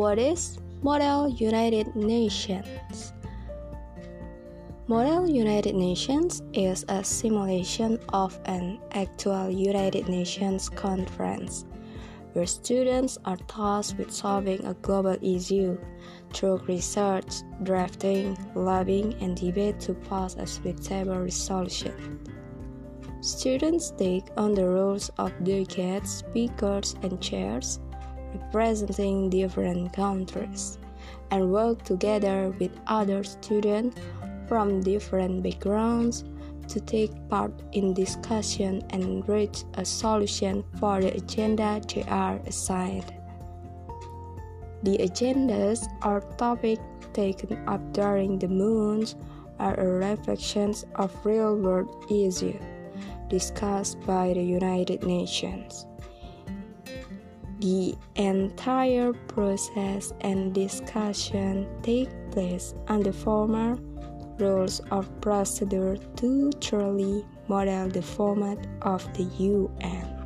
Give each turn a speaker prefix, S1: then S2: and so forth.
S1: What is Model United Nations? Model United Nations is a simulation of an actual United Nations conference where students are tasked with solving a global issue through research, drafting, lobbying, and debate to pass a suitable resolution. Students take on the roles of delegates, speakers, and chairs representing different countries and work together with other students from different backgrounds to take part in discussion and reach a solution for the agenda they are assigned. The agendas or topics taken up during the MUNs are reflections of real-world issues discussed by the United Nations. The entire process and discussion take place under formal rules of procedure to truly model the format of the UN.